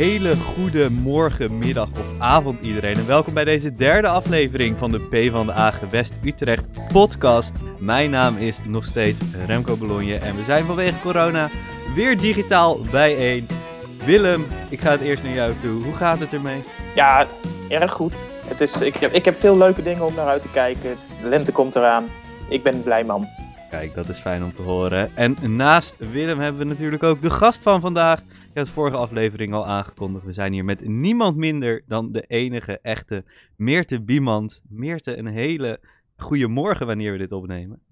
hele goede morgen, middag of avond iedereen. En welkom bij deze derde aflevering van de P van de A West Utrecht podcast. Mijn naam is nog steeds Remco Bologna en we zijn vanwege corona weer digitaal bijeen. Willem, ik ga het eerst naar jou toe. Hoe gaat het ermee? Ja, erg goed. Het is, ik, heb, ik heb veel leuke dingen om naar uit te kijken. De lente komt eraan. Ik ben een blij man. Kijk, dat is fijn om te horen. En naast Willem hebben we natuurlijk ook de gast van vandaag. Ik heb het vorige aflevering al aangekondigd. We zijn hier met niemand minder dan de enige echte Meerte Biemans. Meerte, een hele goede morgen wanneer we dit opnemen.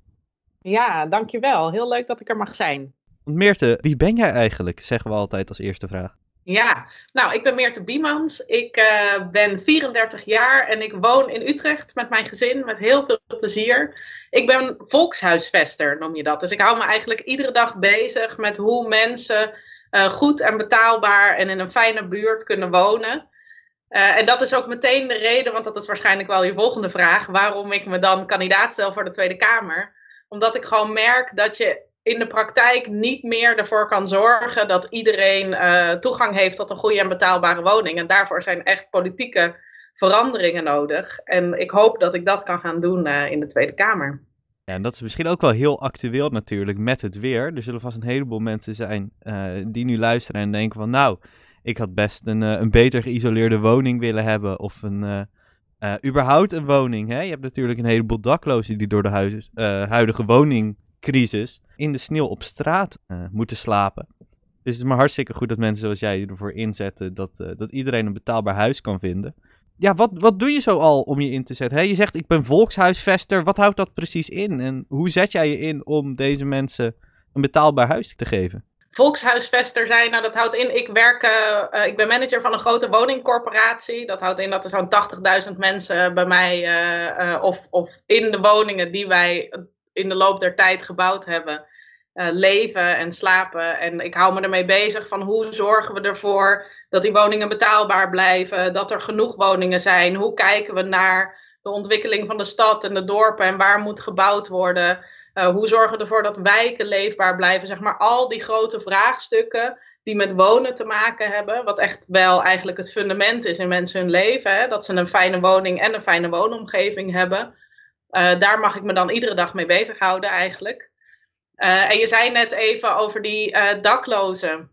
Ja, dankjewel. Heel leuk dat ik er mag zijn. Meerte, wie ben jij eigenlijk? Zeggen we altijd als eerste vraag. Ja, nou, ik ben Meerte Biemans. Ik uh, ben 34 jaar en ik woon in Utrecht met mijn gezin met heel veel plezier. Ik ben volkshuisvester, noem je dat. Dus ik hou me eigenlijk iedere dag bezig met hoe mensen uh, goed en betaalbaar en in een fijne buurt kunnen wonen. Uh, en dat is ook meteen de reden, want dat is waarschijnlijk wel je volgende vraag, waarom ik me dan kandidaat stel voor de Tweede Kamer. Omdat ik gewoon merk dat je in de praktijk niet meer ervoor kan zorgen dat iedereen uh, toegang heeft tot een goede en betaalbare woning. En daarvoor zijn echt politieke veranderingen nodig. En ik hoop dat ik dat kan gaan doen in de Tweede Kamer. Ja, en dat is misschien ook wel heel actueel natuurlijk met het weer. Er zullen vast een heleboel mensen zijn uh, die nu luisteren en denken van nou, ik had best een, een beter geïsoleerde woning willen hebben. Of een, überhaupt een woning. Hè? Je hebt natuurlijk een heleboel daklozen die door de huidige woningcrisis in de sneeuw op straat moeten slapen. Dus het is maar hartstikke goed dat mensen zoals jij ervoor inzetten dat, dat iedereen een betaalbaar huis kan vinden. Ja, wat, wat doe je zo al om je in te zetten? He, je zegt ik ben volkshuisvester. Wat houdt dat precies in? En hoe zet jij je in om deze mensen een betaalbaar huis te geven? Volkshuisvester zijn, nou dat houdt in, ik werk, uh, ik ben manager van een grote woningcorporatie. Dat houdt in dat er zo'n 80.000 mensen bij mij of, of in de woningen die wij in de loop der tijd gebouwd hebben, uh, leven en slapen. En ik hou me ermee bezig van hoe zorgen we ervoor dat die woningen betaalbaar blijven, dat er genoeg woningen zijn. Hoe kijken we naar de ontwikkeling van de stad en de dorpen en waar moet gebouwd worden. Uh, hoe zorgen we ervoor dat wijken leefbaar blijven? Zeg maar al die grote vraagstukken die met wonen te maken hebben. Wat echt wel eigenlijk het fundament is in mensen hun leven. Hè? Dat ze een fijne woning en een fijne woonomgeving hebben. Uh, daar mag ik me dan iedere dag mee bezighouden eigenlijk. Uh, en je zei net even over die uh, daklozen.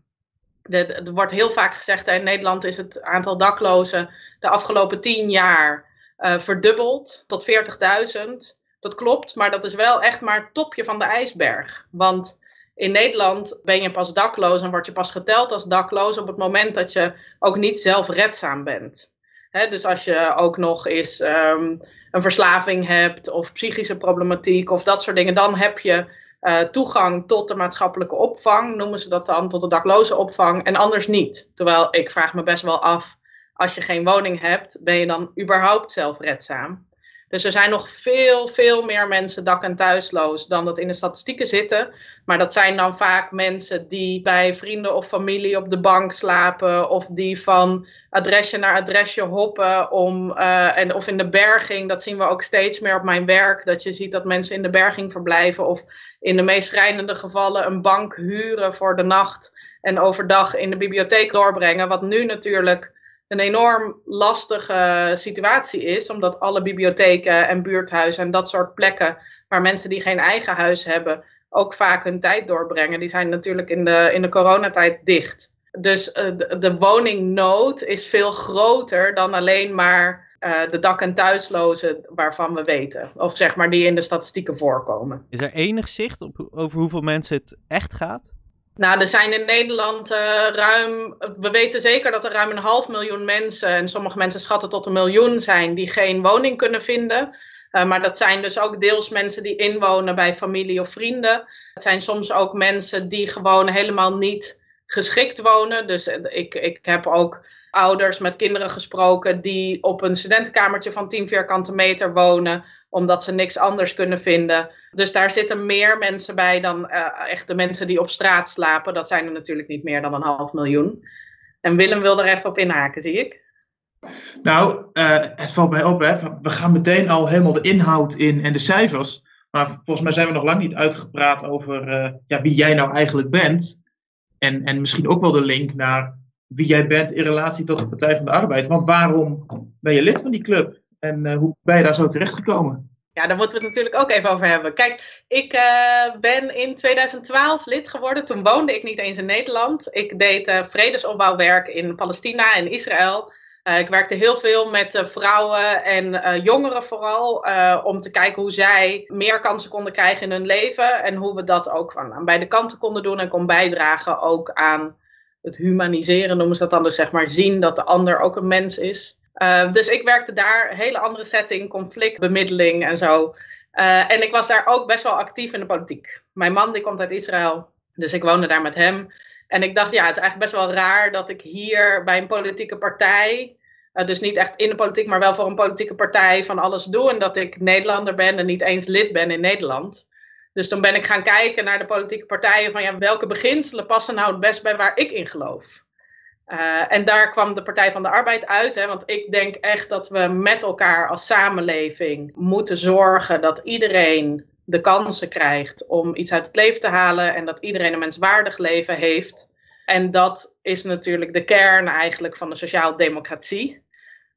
Er wordt heel vaak gezegd, in Nederland is het aantal daklozen de afgelopen tien jaar verdubbeld tot 40.000. Dat klopt, maar dat is wel echt maar het topje van de ijsberg. Want in Nederland ben je pas dakloos en word je pas geteld als dakloos op het moment dat je ook niet zelfredzaam bent. Dus als je ook nog eens um, een verslaving hebt of psychische problematiek of dat soort dingen, dan heb je uh, toegang tot de maatschappelijke opvang, noemen ze dat dan, tot de dakloze opvang, en anders niet. Terwijl ik vraag me best wel af, als je geen woning hebt, ben je dan überhaupt zelfredzaam? Dus er zijn nog veel, veel meer mensen dak- en thuisloos dan dat in de statistieken zitten. Maar dat zijn dan vaak mensen die bij vrienden of familie op de bank slapen. Of die van adresje naar adresje hoppen. Om, uh, en, of in de berging, dat zien we ook steeds meer op mijn werk. Dat je ziet dat mensen in de berging verblijven. Of in de meest schrijnende gevallen een bank huren voor de nacht. En overdag in de bibliotheek doorbrengen. Wat nu natuurlijk een enorm lastige situatie is, omdat alle bibliotheken en buurthuizen en dat soort plekken waar mensen die geen eigen huis hebben ook vaak hun tijd doorbrengen, die zijn natuurlijk in de, in de coronatijd dicht. Dus uh, de, de, woningnood is veel groter dan alleen maar uh, de dak- en thuislozen waarvan we weten. Of zeg maar die in de statistieken voorkomen. Is er enig zicht op over hoeveel mensen het echt gaat? Nou, er zijn in Nederland uh, ruim. We weten zeker dat er ruim een half miljoen mensen, en sommige mensen schatten tot een miljoen zijn, die geen woning kunnen vinden. Uh, maar dat zijn dus ook deels mensen die inwonen bij familie of vrienden. Het zijn soms ook mensen die gewoon helemaal niet geschikt wonen. Dus ik, ik heb ook ouders met kinderen gesproken die op een studentenkamertje van 10 vierkante meter wonen omdat ze niks anders kunnen vinden. Dus daar zitten meer mensen bij dan uh, echt de mensen die op straat slapen. Dat zijn er natuurlijk niet meer dan een half miljoen. En Willem wil er even op inhaken, zie ik. Nou, uh, het valt mij op, hè. we gaan meteen al helemaal de inhoud in en de cijfers. Maar volgens mij zijn we nog lang niet uitgepraat over uh, ja, wie jij nou eigenlijk bent. En, en misschien ook wel de link naar wie jij bent in relatie tot de Partij van de Arbeid. Want waarom ben je lid van die club? En hoe ben je daar zo terechtgekomen? Ja, daar moeten we het natuurlijk ook even over hebben. Kijk, ik uh, ben in 2012 lid geworden. Toen woonde ik niet eens in Nederland. Ik deed uh, vredesopbouwwerk in Palestina en Israël. Ik werkte heel veel met vrouwen en jongeren vooral. om te kijken hoe zij meer kansen konden krijgen in hun leven. En hoe we dat ook aan beide kanten konden doen. En kon bijdragen ook aan het humaniseren, noemen ze dat dan. Dus zeg maar zien dat de ander ook een mens is. Uh, dus ik werkte daar, hele andere setting, conflictbemiddeling en zo. Uh, en ik was daar ook best wel actief in de politiek. Mijn man die komt uit Israël, dus ik woonde daar met hem. En ik dacht, ja, het is eigenlijk best wel raar dat ik hier bij een politieke partij, uh, dus niet echt in de politiek, maar wel voor een politieke partij van alles doe. En dat ik Nederlander ben en niet eens lid ben in Nederland. Dus dan ben ik gaan kijken naar de politieke partijen van ja, welke beginselen passen nou het best bij waar ik in geloof. Uh, en daar kwam de Partij van de Arbeid uit. Hè, want ik denk echt dat we met elkaar als samenleving moeten zorgen dat iedereen de kansen krijgt om iets uit het leven te halen. En dat iedereen een menswaardig leven heeft. En dat is natuurlijk de kern eigenlijk van de sociaaldemocratie.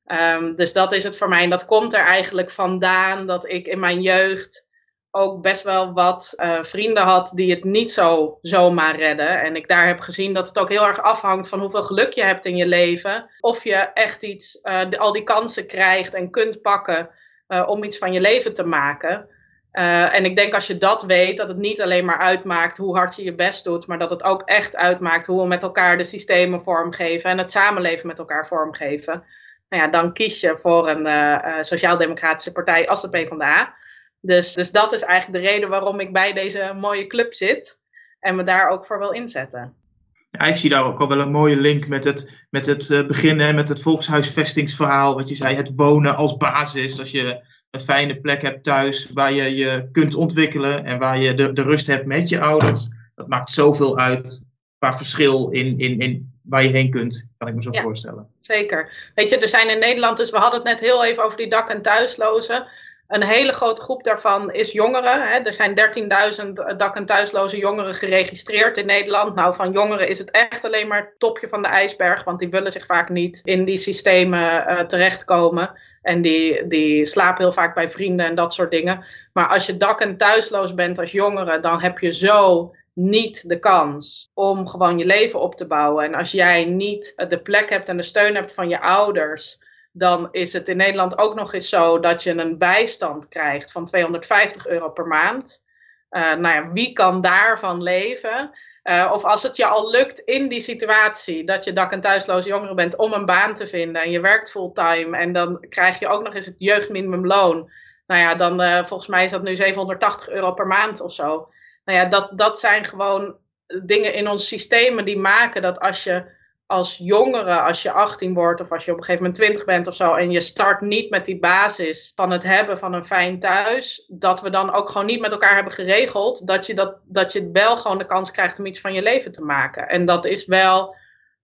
Um, dus dat is het voor mij. En dat komt er eigenlijk vandaan dat ik in mijn jeugd ook best wel wat uh, vrienden had die het niet zo zomaar redden. En ik daar heb gezien dat het ook heel erg afhangt van hoeveel geluk je hebt in je leven. Of je echt iets, uh, al die kansen krijgt en kunt pakken uh, om iets van je leven te maken. en ik denk als je dat weet, dat het niet alleen maar uitmaakt hoe hard je je best doet, maar dat het ook echt uitmaakt hoe we met elkaar de systemen vormgeven en het samenleven met elkaar vormgeven. Nou ja, dan kies je voor een sociaal-democratische partij als de PvdA. Dus, dus dat is eigenlijk de reden waarom ik bij deze mooie club zit en me daar ook voor wil inzetten. Ja, ik zie daar ook al wel een mooie link met het, met het uh, beginnen, met het volkshuisvestingsverhaal. Wat je zei, het wonen als basis. Als je een fijne plek hebt thuis waar je je kunt ontwikkelen en waar je de, de rust hebt met je ouders. Dat maakt zoveel uit qua verschil in, in, in waar je heen kunt, kan ik me zo ja, voorstellen. Zeker. Weet je, er zijn in Nederland, dus we hadden het net heel even over die dak- en thuislozen. Een hele grote groep daarvan is jongeren. Hè. Er zijn 13.000 dak- en thuisloze jongeren geregistreerd in Nederland. Nou, van jongeren is het echt alleen maar het topje van de ijsberg, want die willen zich vaak niet in die systemen uh, terechtkomen. En die, die slapen heel vaak bij vrienden en dat soort dingen. Maar als je dak- en thuisloos bent als jongere, dan heb je zo niet de kans om gewoon je leven op te bouwen. En als jij niet de plek hebt en de steun hebt van je ouders dan is het in Nederland ook nog eens zo dat je een bijstand krijgt van 250 euro per maand. Uh, nou ja, wie kan daarvan leven? Uh, of als het je al lukt in die situatie dat je dak- en thuisloos jongere bent om een baan te vinden en je werkt fulltime en dan krijg je ook nog eens het jeugdminimumloon. Nou ja, dan uh, volgens mij is dat nu 780 euro per maand of zo. Nou ja, dat, dat zijn gewoon dingen in ons systemen die maken dat als je als jongere, als je 18 wordt of als je op een gegeven moment 20 bent of zo, en je start niet met die basis van het hebben van een fijn thuis, dat we dan ook gewoon niet met elkaar hebben geregeld dat je, dat, dat je wel gewoon de kans krijgt om iets van je leven te maken. En dat is wel,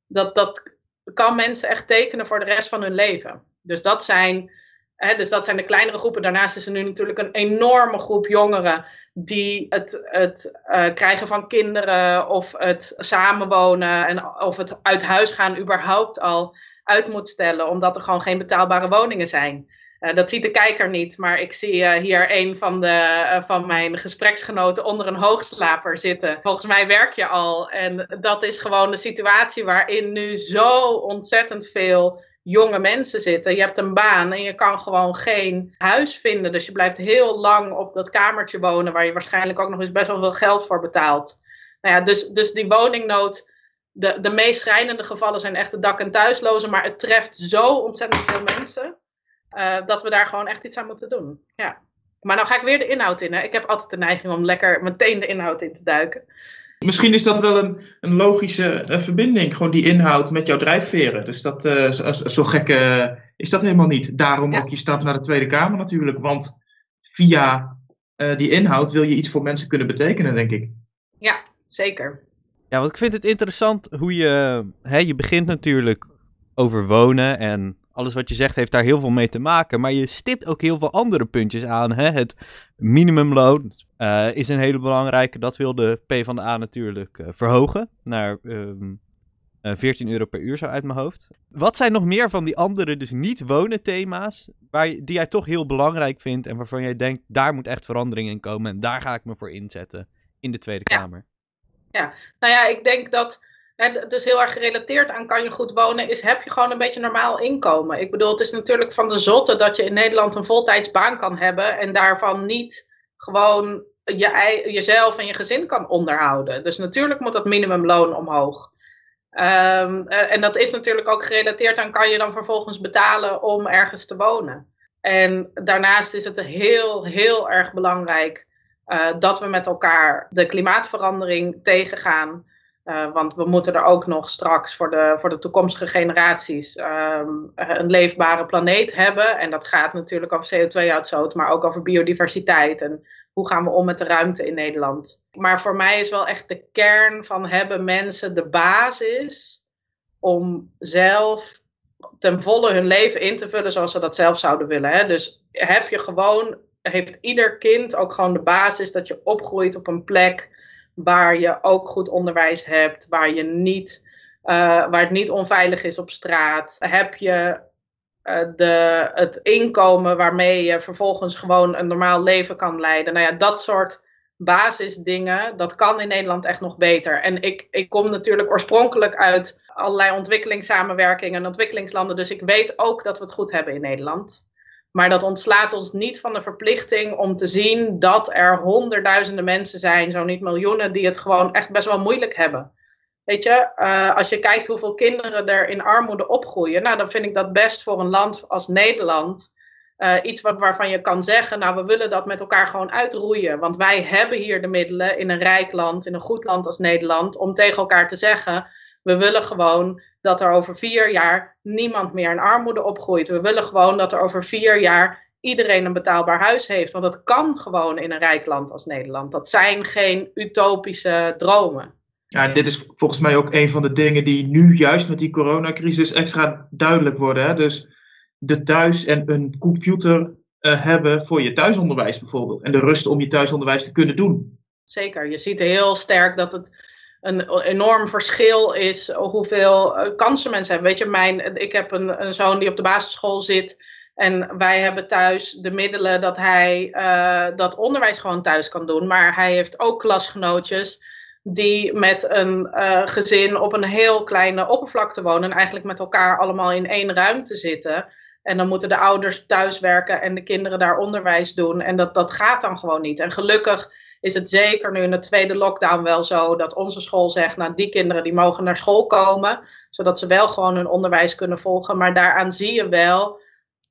dat, dat kan mensen echt tekenen voor de rest van hun leven. Dus dat zijn, dus dat zijn de kleinere groepen. Daarnaast is er nu natuurlijk een enorme groep jongeren die het, het uh, krijgen van kinderen of het samenwonen en of het uit huis gaan überhaupt al uit moet stellen, omdat er gewoon geen betaalbare woningen zijn. Uh, dat ziet de kijker niet, maar ik zie uh, hier een van, de, van mijn gespreksgenoten onder een hoogslaper zitten. Volgens mij werk je al. En dat is gewoon de situatie waarin nu zo ontzettend veel jonge mensen zitten. Je hebt een baan en je kan gewoon geen huis vinden. Dus je blijft heel lang op dat kamertje wonen, waar je waarschijnlijk ook nog eens best wel veel geld voor betaalt. Nou ja, dus, dus die woningnood, de, de meest schrijnende gevallen zijn echt de dak- en thuislozen, maar het treft zo ontzettend veel mensen, uh, dat we daar gewoon echt iets aan moeten doen. Ja. Maar nou ga ik weer de inhoud in. Hè. Ik heb altijd de neiging om lekker meteen de inhoud in te duiken. Misschien is dat wel een, een logische uh, verbinding, gewoon die inhoud met jouw drijfveren. Dus dat, uh, zo, zo gek uh, is dat helemaal niet. Daarom ja. ook je stap naar de Tweede Kamer natuurlijk. Want via die inhoud wil je iets voor mensen kunnen betekenen, denk ik. Ja, zeker. Ja, want ik vind het interessant hoe je... Hè, je begint natuurlijk over wonen en alles wat je zegt heeft daar heel veel mee te maken. Maar je stipt ook heel veel andere puntjes aan. Hè? Het minimumloon uh, is een hele belangrijke. Dat wil de PvdA natuurlijk uh, verhogen naar um, 14 euro per uur zo uit mijn hoofd. Wat zijn nog meer van die andere, dus niet wonen thema's, waar, die jij toch heel belangrijk vindt en waarvan jij denkt, daar moet echt verandering in komen en daar ga ik me voor inzetten in de Tweede Kamer? Ja, nou ja, ik denk dat het dus heel erg gerelateerd aan kan je goed wonen, is heb je gewoon een beetje normaal inkomen. Ik bedoel, het is natuurlijk van de zotte dat je in Nederland een voltijdsbaan kan hebben en daarvan niet gewoon je, jezelf en je gezin kan onderhouden. Dus natuurlijk moet dat minimumloon omhoog. Um, en dat is natuurlijk ook gerelateerd aan kan je dan vervolgens betalen om ergens te wonen. En daarnaast is het heel, heel erg belangrijk uh, dat we met elkaar de klimaatverandering tegengaan. Uh, want we moeten er ook nog straks voor de, voor de toekomstige generaties um, een leefbare planeet hebben. En dat gaat natuurlijk over CO2-uitstoot, maar ook over biodiversiteit. En hoe gaan we om met de ruimte in Nederland? Maar voor mij is wel echt de kern van hebben mensen de basis om zelf ten volle hun leven in te vullen zoals ze dat zelf zouden willen. Hè? Dus heb je gewoon, heeft ieder kind ook gewoon de basis dat je opgroeit op een plek waar je ook goed onderwijs hebt, waar je niet, uh, waar het niet onveilig is op straat. Heb je uh, de, het inkomen waarmee je vervolgens gewoon een normaal leven kan leiden. Nou ja, dat soort basisdingen, dat kan in Nederland echt nog beter. En ik, ik kom natuurlijk oorspronkelijk uit allerlei ontwikkelingssamenwerkingen en ontwikkelingslanden, dus ik weet ook dat we het goed hebben in Nederland. Maar dat ontslaat ons niet van de verplichting om te zien dat er honderdduizenden mensen zijn, zo niet miljoenen, die het gewoon echt best wel moeilijk hebben. Weet je, uh, als je kijkt hoeveel kinderen er in armoede opgroeien, nou dan vind ik dat best voor een land als Nederland uh, iets wat, waarvan je kan zeggen, nou we willen dat met elkaar gewoon uitroeien. Want wij hebben hier de middelen in een rijk land, in een goed land als Nederland, om tegen elkaar te zeggen, we willen gewoon dat er over vier jaar niemand meer in armoede opgroeit. We willen gewoon dat er over vier jaar iedereen een betaalbaar huis heeft. Want dat kan gewoon in een rijk land als Nederland. Dat zijn geen utopische dromen. Ja, dit is volgens mij ook een van de dingen die nu juist met die coronacrisis extra duidelijk worden. Hè? Dus de thuis en een computer uh, hebben voor je thuisonderwijs bijvoorbeeld. En de rust om je thuisonderwijs te kunnen doen. Zeker, je ziet heel sterk dat het een enorm verschil is hoeveel uh, kansen mensen hebben. Weet je, mijn, ik heb een, een zoon die op de basisschool zit. En wij hebben thuis de middelen dat hij uh, dat onderwijs gewoon thuis kan doen. Maar hij heeft ook klasgenootjes die met een gezin op een heel kleine oppervlakte wonen. En eigenlijk met elkaar allemaal in één ruimte zitten. En dan moeten de ouders thuis werken en de kinderen daar onderwijs doen. En dat, dat gaat dan gewoon niet. En gelukkig is het zeker nu in de tweede lockdown wel zo dat onze school zegt, nou die kinderen die mogen naar school komen, zodat ze wel gewoon hun onderwijs kunnen volgen. Maar daaraan zie je wel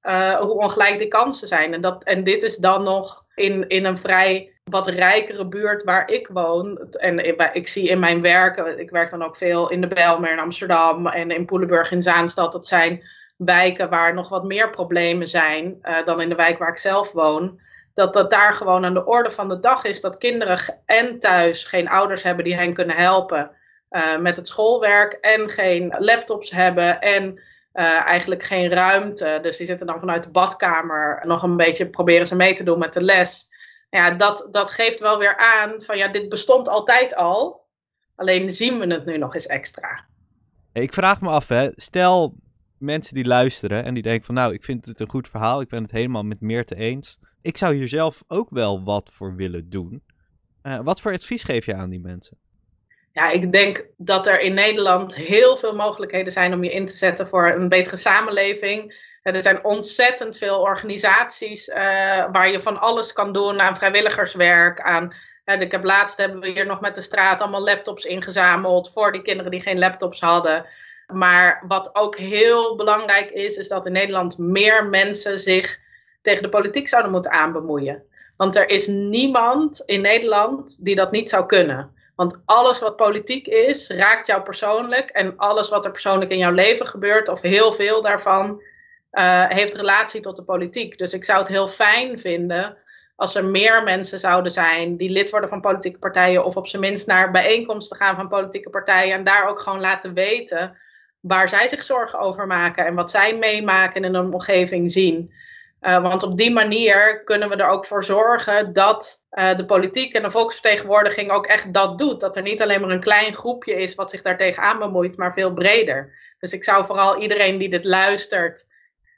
uh, hoe ongelijk die kansen zijn. En, dat, en dit is dan nog in, in een vrij wat rijkere buurt waar ik woon. En ik zie in mijn werk, ik werk dan ook veel in de Bijlmer in Amsterdam en in Poelenburg in Zaanstad. Dat zijn wijken waar nog wat meer problemen zijn uh, dan in de wijk waar ik zelf woon dat dat daar gewoon aan de orde van de dag is. Dat kinderen en thuis geen ouders hebben die hen kunnen helpen uh, met het schoolwerk. En geen laptops hebben en uh, eigenlijk geen ruimte. Dus die zitten dan vanuit de badkamer nog een beetje proberen ze mee te doen met de les. Ja, dat, dat geeft wel weer aan van ja, dit bestond altijd al. Alleen zien we het nu nog eens extra. Ik vraag me af, hè. stel mensen die luisteren en die denken van nou, ik vind het een goed verhaal. Ik ben het helemaal met Meerte eens ik zou hier zelf ook wel wat voor willen doen. Uh, wat voor advies geef je aan die mensen? Ja, ik denk dat er in Nederland heel veel mogelijkheden zijn om je in te zetten voor een betere samenleving. Er zijn ontzettend veel organisaties uh, waar je van alles kan doen aan vrijwilligerswerk. Aan, ik heb laatst hebben we hier nog met de straat allemaal laptops ingezameld voor die kinderen die geen laptops hadden. Maar wat ook heel belangrijk is, is dat in Nederland meer mensen zich tegen de politiek zouden moeten aanbemoeien. Want er is niemand in Nederland die dat niet zou kunnen. Want alles wat politiek is, raakt jou persoonlijk. En alles wat er persoonlijk in jouw leven gebeurt, of heel veel daarvan, uh, heeft relatie tot de politiek. Dus ik zou het heel fijn vinden als er meer mensen zouden zijn die lid worden van politieke partijen. Of op zijn minst naar bijeenkomsten gaan van politieke partijen. En daar ook gewoon laten weten waar zij zich zorgen over maken. En wat zij meemaken en in een omgeving zien. Uh, want op die manier kunnen we er ook voor zorgen dat uh, de politiek en de volksvertegenwoordiging ook echt dat doet. Dat er niet alleen maar een klein groepje is wat zich daartegen aan bemoeit, maar veel breder. Dus ik zou vooral iedereen die dit luistert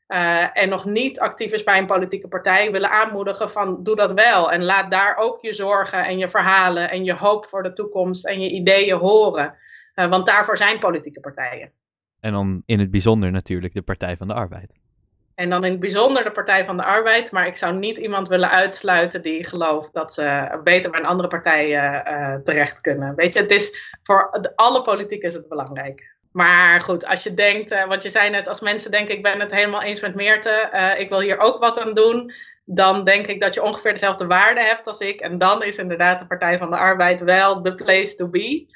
uh, en nog niet actief is bij een politieke partij willen aanmoedigen van doe dat wel. En laat daar ook je zorgen en je verhalen en je hoop voor de toekomst en je ideeën horen. want daarvoor zijn politieke partijen. En dan in het bijzonder natuurlijk de Partij van de Arbeid. En dan in het bijzonder de Partij van de Arbeid. Maar ik zou niet iemand willen uitsluiten die gelooft dat ze beter bij een andere partij uh, terecht kunnen. Weet je, het is voor alle politiek is het belangrijk. Maar goed, als je denkt, uh, want je zei net, als mensen denken ik ben het helemaal eens met Meerte, ik wil hier ook wat aan doen, dan denk ik dat je ongeveer dezelfde waarde hebt als ik. En dan is inderdaad de Partij van de Arbeid wel de place to be.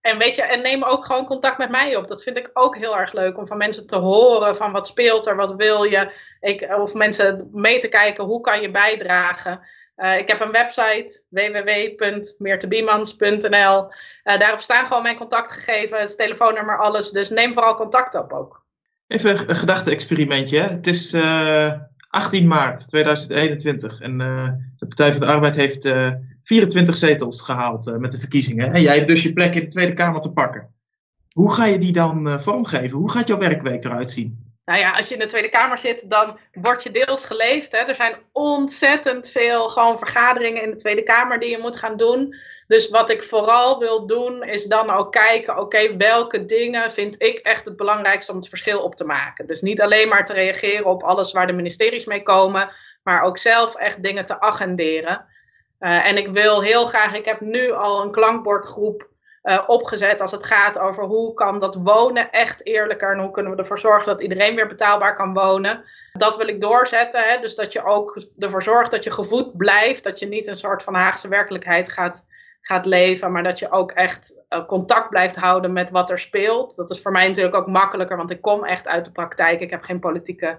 En weet je, en neem ook gewoon contact met mij op. Dat vind ik ook heel erg leuk om van mensen te horen van wat speelt er, wat wil je. Ik, of mensen mee te kijken, hoe kan je bijdragen. Uh, ik heb een website, www.meertebiemans.nl. Uh, daarop staan gewoon mijn contactgegevens, telefoonnummer, alles. Dus neem vooral contact op ook. Even een gedachte-experimentje. Het is uh, 18 maart 2021 en de Partij van de Arbeid heeft 24 zetels gehaald uh, met de verkiezingen. En jij hebt dus je plek in de Tweede Kamer te pakken. Hoe ga je die dan uh, vormgeven? Hoe gaat jouw werkweek eruit zien? Nou ja, als je in de Tweede Kamer zit, dan word je deels geleefd. Hè. Er zijn ontzettend veel gewoon vergaderingen in de Tweede Kamer die je moet gaan doen. Dus wat ik vooral wil doen, is dan ook kijken, oké, welke dingen vind ik echt het belangrijkste om het verschil op te maken. Dus niet alleen maar te reageren op alles waar de ministeries mee komen, maar ook zelf echt dingen te agenderen. Uh, en ik wil heel graag, ik heb nu al een klankbordgroep uh, opgezet als het gaat over hoe kan dat wonen echt eerlijker en hoe kunnen we ervoor zorgen dat iedereen weer betaalbaar kan wonen. Dat wil ik doorzetten, hè? dus dat je ook ervoor zorgt dat je gevoed blijft, dat je niet een soort van Haagse werkelijkheid gaat, gaat leven, maar dat je ook echt uh, contact blijft houden met wat er speelt. Dat is voor mij natuurlijk ook makkelijker, want ik kom echt uit de praktijk, ik heb geen politieke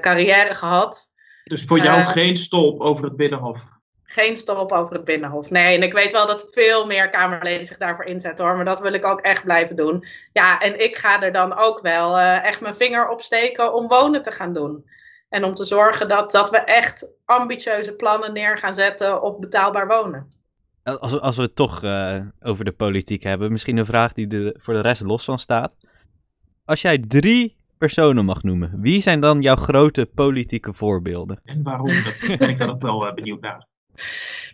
carrière gehad. Dus voor jou geen stolp over het Binnenhof? Geen stop over het Binnenhof. Nee, en ik weet wel dat veel meer Kamerleden zich daarvoor inzetten hoor. Maar dat wil ik ook echt blijven doen. Ja, en ik ga er dan ook wel uh, echt mijn vinger op steken om wonen te gaan doen. En om te zorgen dat, dat we echt ambitieuze plannen neer gaan zetten op betaalbaar wonen. Als, we, als we het toch uh, over de politiek hebben, misschien een vraag die er voor de rest los van staat. Als jij drie personen mag noemen, wie zijn dan jouw grote politieke voorbeelden? En waarom? Dat ben ik dan ook wel uh, benieuwd naar.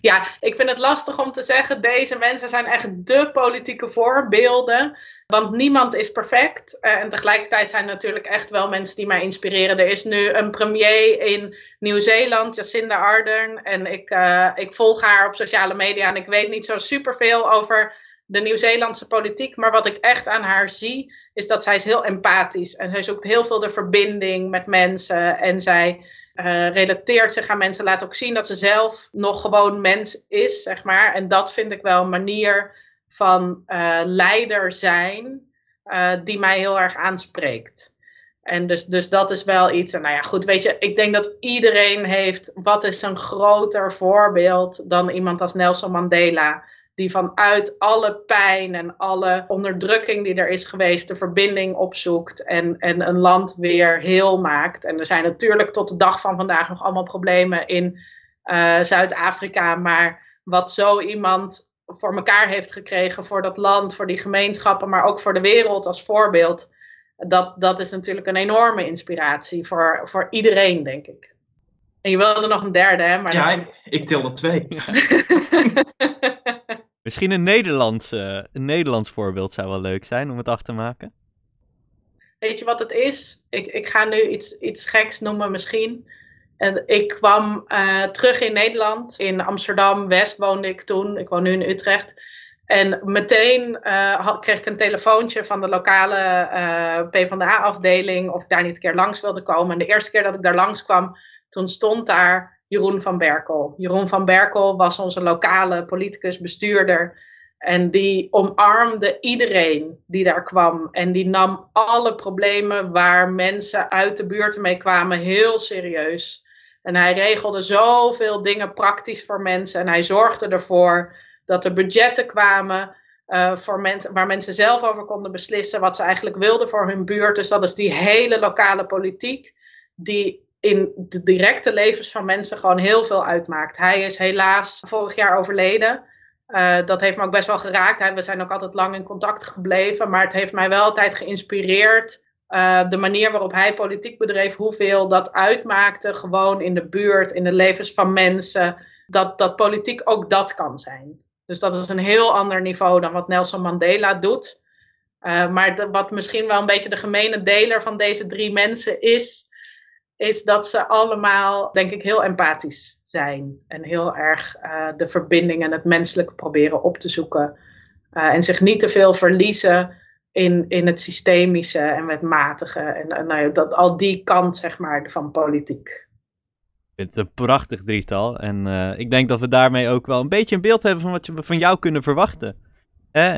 Ja, ik vind het lastig om te zeggen, deze mensen zijn echt de politieke voorbeelden. Want niemand is perfect. Uh, en tegelijkertijd zijn er natuurlijk echt wel mensen die mij inspireren. Er is nu een premier in Nieuw-Zeeland, Jacinda Ardern. En ik, uh, ik volg haar op sociale media. En ik weet niet zo superveel over de Nieuw-Zeelandse politiek. Maar wat ik echt aan haar zie, is dat zij is heel empathisch. En zij zoekt heel veel de verbinding met mensen. En zij uh, relateert zich aan mensen, laat ook zien dat ze zelf nog gewoon mens is, zeg maar. En dat vind ik wel een manier van uh, leider zijn uh, die mij heel erg aanspreekt. En dus, dus dat is wel iets. En nou ja, goed, weet je, ik denk dat iedereen heeft. Wat is een groter voorbeeld dan iemand als Nelson Mandela? Die vanuit alle pijn en alle onderdrukking die er is geweest, de verbinding opzoekt en, en een land weer heel maakt. En er zijn natuurlijk tot de dag van vandaag nog allemaal problemen in uh, Zuid-Afrika, maar wat zo iemand voor elkaar heeft gekregen voor dat land, voor die gemeenschappen, maar ook voor de wereld als voorbeeld, dat, dat is natuurlijk een enorme inspiratie voor, voor iedereen, denk ik. En je wilde nog een derde, hè? Maar ja, ik, ik telde twee. Misschien een Nederlands, uh, een Nederlands voorbeeld zou wel leuk zijn om het af te maken. Weet je wat het is? Ik, ik ga nu iets, iets geks noemen misschien. En ik kwam uh, terug in Nederland. In Amsterdam-West woonde ik toen. Ik woon nu in Utrecht. En meteen uh, kreeg ik een telefoontje van de lokale uh, PvdA-afdeling of ik daar niet een keer langs wilde komen. En de eerste keer dat ik daar langs kwam, toen stond daar Jeroen van Berkel. Jeroen van Berkel was onze lokale politicus, bestuurder. En die omarmde iedereen die daar kwam. En die nam alle problemen waar mensen uit de buurt mee kwamen heel serieus. En hij regelde zoveel dingen praktisch voor mensen. En hij zorgde ervoor dat er budgetten kwamen. Uh, voor waar mensen zelf over konden beslissen wat ze eigenlijk wilden voor hun buurt. Dus dat is die hele lokale politiek die in de directe levens van mensen gewoon heel veel uitmaakt. Hij is helaas vorig jaar overleden. Uh, dat heeft me ook best wel geraakt. We zijn ook altijd lang in contact gebleven. Maar het heeft mij wel altijd geïnspireerd. Uh, de manier waarop hij politiek bedreef, hoeveel dat uitmaakte. Gewoon in de buurt, in de levens van mensen. Dat, dat politiek ook dat kan zijn. Dus dat is een heel ander niveau dan wat Nelson Mandela doet. Uh, maar wat misschien wel een beetje de gemene deler van deze drie mensen is, is dat ze allemaal, denk ik, heel empathisch zijn. En heel erg uh, de verbinding en het menselijke proberen op te zoeken. Uh, en zich niet te veel verliezen in, in het systemische en het matige. En, nou dat, al die kant, zeg maar, van politiek. Het is een prachtig drietal. En uh, ik denk dat we daarmee ook wel een beetje een beeld hebben van wat we van jou kunnen verwachten.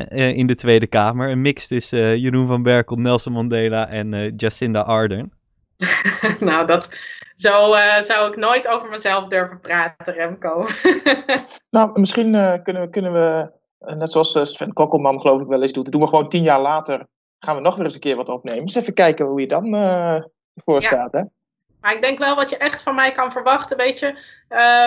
In de Tweede Kamer. Een mix tussen Jeroen van Berkel, Nelson Mandela en Jacinda Ardern. nou, dat, zo uh, zou ik nooit over mezelf durven praten, Remco. nou, misschien uh, kunnen we, kunnen we uh, net zoals Sven Kokkelman geloof ik wel eens doet, doen we gewoon tien jaar later, gaan we nog weer eens een keer wat opnemen. Dus even kijken hoe je dan ervoor ja. staat, hè? Maar ik denk wel wat je echt van mij kan verwachten, weet je.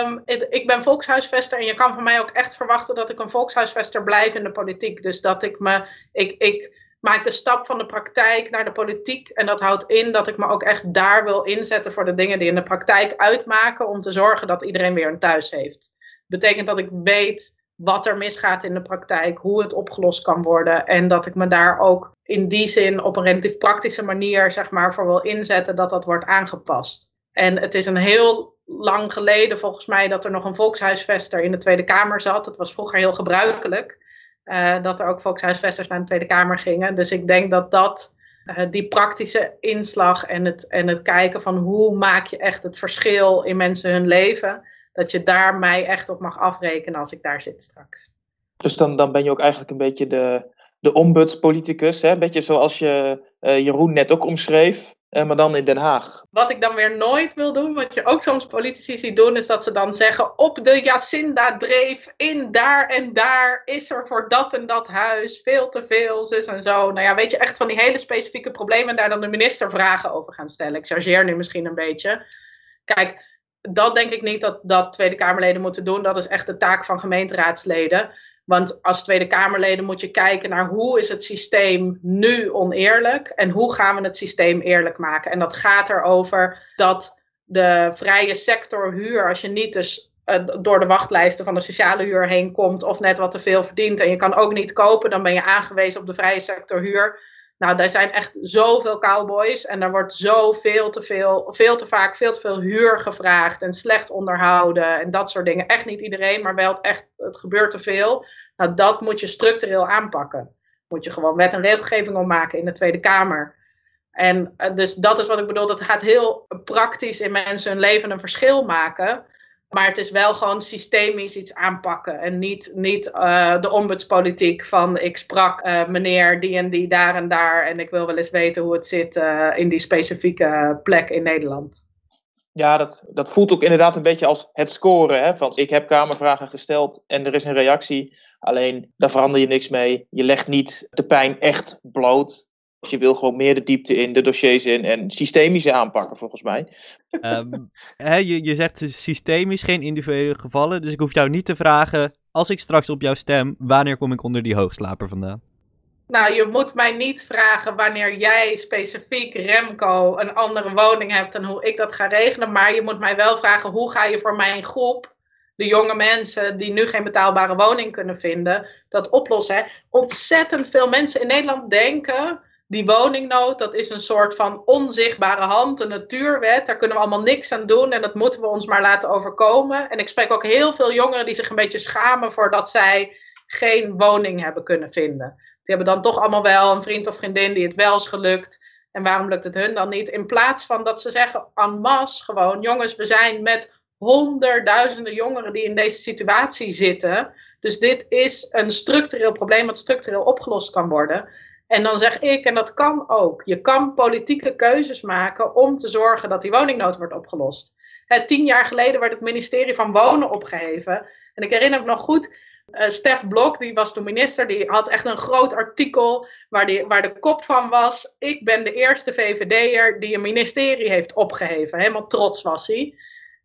Um, ik ben volkshuisvester en je kan van mij ook echt verwachten dat ik een volkshuisvester blijf in de politiek. Dus dat ik me, ik, ik maak de stap van de praktijk naar de politiek. En dat houdt in dat ik me ook echt daar wil inzetten voor de dingen die in de praktijk uitmaken. Om te zorgen dat iedereen weer een thuis heeft. Betekent dat ik weet wat er misgaat in de praktijk, hoe het opgelost kan worden. En dat ik me daar ook in die zin op een relatief praktische manier zeg maar, voor wil inzetten dat dat wordt aangepast. En het is een heel lang geleden volgens mij dat er nog een volkshuisvester in de Tweede Kamer zat. Dat was vroeger heel gebruikelijk. Uh, dat er ook volkshuisvesters naar de Tweede Kamer gingen. Dus ik denk dat dat, uh, die praktische inslag en het, en het kijken van hoe maak je echt het verschil in mensen hun leven, dat je daar mij echt op mag afrekenen als ik daar zit straks. Dus dan, dan ben je ook eigenlijk een beetje de, de ombudspoliticus, hè? een beetje zoals je uh, Jeroen net ook omschreef. Uh, maar dan in Den Haag. Wat ik dan weer nooit wil doen, wat je ook soms politici ziet doen, is dat ze dan zeggen: op de Jacinda dreef, in daar en daar is er voor dat en dat huis veel te veel, zus en zo. Nou ja, weet je, echt van die hele specifieke problemen en daar dan de minister vragen over gaan stellen. Ik chargeer nu misschien een beetje. Kijk, dat denk ik niet dat, dat Tweede Kamerleden moeten doen. Dat is echt de taak van gemeenteraadsleden. Want als Tweede Kamerleden moet je kijken naar hoe is het systeem nu oneerlijk en hoe gaan we het systeem eerlijk maken. En dat gaat erover dat de vrije sector huur, als je niet dus uh, door de wachtlijsten van de sociale huur heen komt of net wat te veel verdient en je kan ook niet kopen, dan ben je aangewezen op de vrije sector huur. Nou, daar zijn echt zoveel cowboys en er wordt zoveel te veel, veel te vaak veel te veel huur gevraagd en slecht onderhouden en dat soort dingen. Echt niet iedereen, maar wel echt, het gebeurt te veel. Nou, dat moet je structureel aanpakken. Moet je gewoon wet en regelgeving opmaken in de Tweede Kamer. En uh, dus dat is wat ik bedoel, dat gaat heel praktisch in mensen hun leven een verschil maken. Maar het is wel gewoon systemisch iets aanpakken. En niet, niet uh, de ombudspolitiek van ik sprak uh, meneer die en die daar en daar. En ik wil wel eens weten hoe het zit uh, in die specifieke plek in Nederland. Ja, dat, dat voelt ook inderdaad een beetje als het scoren. Hè? Van ik heb kamervragen gesteld en er is een reactie. Alleen daar verander je niks mee. Je legt niet de pijn echt bloot. Dus je wil gewoon meer de diepte in, de dossiers in en systemische aanpakken, volgens mij. Um, hè, je, je zegt systemisch, geen individuele gevallen. Dus ik hoef jou niet te vragen, als ik straks op jou stem, wanneer kom ik onder die hoogslaper vandaan? Nou, je moet mij niet vragen wanneer jij specifiek, Remco, een andere woning hebt en hoe ik dat ga regelen. Maar je moet mij wel vragen, hoe ga je voor mijn groep, de jonge mensen die nu geen betaalbare woning kunnen vinden, dat oplossen? Ontzettend veel mensen in Nederland denken die woningnood, dat is een soort van onzichtbare hand, een natuurwet. Daar kunnen we allemaal niks aan doen en dat moeten we ons maar laten overkomen. En ik spreek ook heel veel jongeren die zich een beetje schamen voor dat zij geen woning hebben kunnen vinden. Die hebben dan toch allemaal wel een vriend of vriendin die het wel is gelukt. En waarom lukt het hun dan niet? In plaats van dat ze zeggen en masse gewoon, jongens, we zijn met honderdduizenden jongeren die in deze situatie zitten. Dus dit is een structureel probleem wat structureel opgelost kan worden. En dan zeg ik, en dat kan ook, je kan politieke keuzes maken om te zorgen dat die woningnood wordt opgelost. tien jaar geleden werd het ministerie van Wonen opgeheven. En ik herinner me nog goed, Uh, Stef Blok, die was toen minister, die had echt een groot artikel waar, waar de kop van was: Ik ben de eerste VVD'er die een ministerie heeft opgeheven. Helemaal trots was hij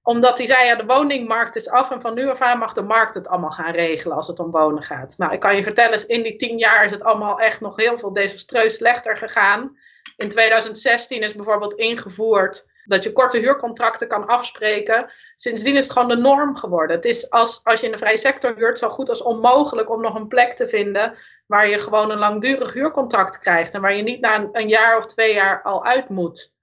omdat hij zei, ja, de woningmarkt is af en van nu af aan mag de markt het allemaal gaan regelen als het om wonen gaat. Nou, ik kan je vertellen, in die tien jaar is het allemaal echt nog heel veel desastreus slechter gegaan. In 2016 is bijvoorbeeld ingevoerd dat je korte huurcontracten kan afspreken. Sindsdien is het gewoon de norm geworden. Het is als, als je in de vrije sector huurt zo goed als onmogelijk om nog een plek te vinden waar je gewoon een langdurig huurcontract krijgt en waar je niet na een jaar of twee jaar al uit moet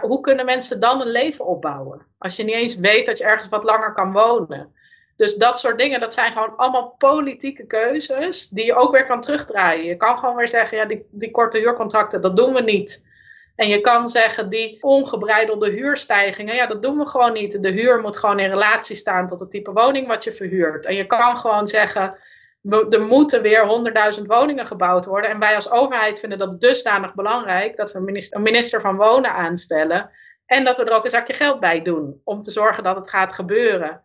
hoe kunnen mensen dan een leven opbouwen? Als je niet eens weet dat je ergens wat langer kan wonen. Dus dat soort dingen, dat zijn gewoon allemaal politieke keuzes die je ook weer kan terugdraaien. Je kan gewoon weer zeggen, ja, die, die korte huurcontracten, dat doen we niet. En je kan zeggen, die ongebreidelde huurstijgingen, ja, dat doen we gewoon niet. De huur moet gewoon in relatie staan tot het type woning wat je verhuurt. En je kan gewoon zeggen, er moeten weer 100.000 woningen gebouwd worden. En wij als overheid vinden dat dusdanig belangrijk dat we een minister van Wonen aanstellen. En dat we er ook een zakje geld bij doen om te zorgen dat het gaat gebeuren.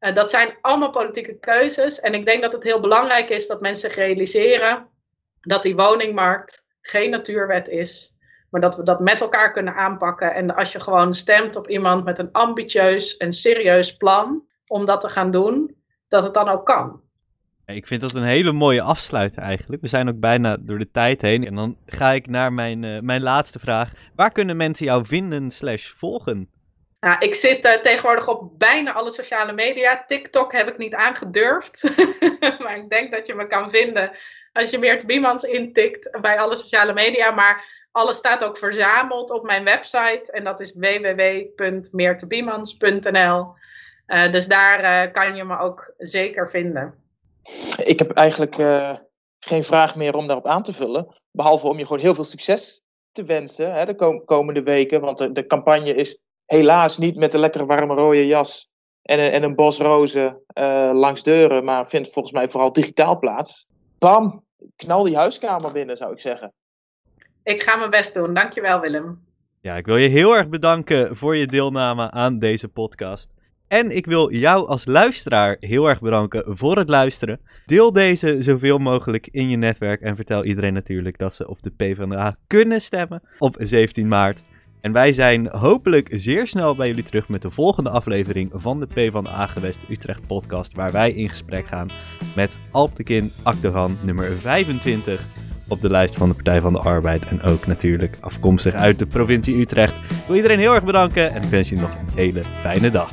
Uh, dat zijn allemaal politieke keuzes. En ik denk dat het heel belangrijk is dat mensen zich realiseren dat die woningmarkt geen natuurwet is. Maar dat we dat met elkaar kunnen aanpakken. En als je gewoon stemt op iemand met een ambitieus en serieus plan om dat te gaan doen, dat het dan ook kan. Ik vind dat een hele mooie afsluiter eigenlijk. We zijn ook bijna door de tijd heen. En dan ga ik naar mijn, uh, mijn laatste vraag. Waar kunnen mensen jou vinden slash volgen? Nou, ik zit uh, tegenwoordig op bijna alle sociale media. TikTok heb ik niet aangedurfd. maar ik denk dat je me kan vinden als je Meert Biemans intikt bij alle sociale media. Maar alles staat ook verzameld op mijn website. En dat is www.meertebiemans.nl. Uh, dus daar kan je me ook zeker vinden. Ik heb eigenlijk uh, geen vraag meer om daarop aan te vullen. Behalve om je gewoon heel veel succes te wensen hè, de komende weken. Want de, de, campagne is helaas niet met een lekkere warme rode jas en een, en een bos rozen uh, langs deuren. Maar vindt volgens mij vooral digitaal plaats. Bam, knal die huiskamer binnen zou ik zeggen. Ik ga mijn best doen. Dankjewel Willem. Ja, ik wil je heel erg bedanken voor je deelname aan deze podcast. En ik wil jou als luisteraar heel erg bedanken voor het luisteren. Deel deze zoveel mogelijk in je netwerk en vertel iedereen natuurlijk dat ze op de PvdA kunnen stemmen op 17 maart. En wij zijn hopelijk zeer snel bij jullie terug met de volgende aflevering van de PvdA Gewest Utrecht podcast, waar wij in gesprek gaan met Alptekin Akdogan nummer 25 op de lijst van de Partij van de Arbeid en ook natuurlijk afkomstig uit de provincie Utrecht. Ik wil iedereen heel erg bedanken en ik wens je nog een hele fijne dag.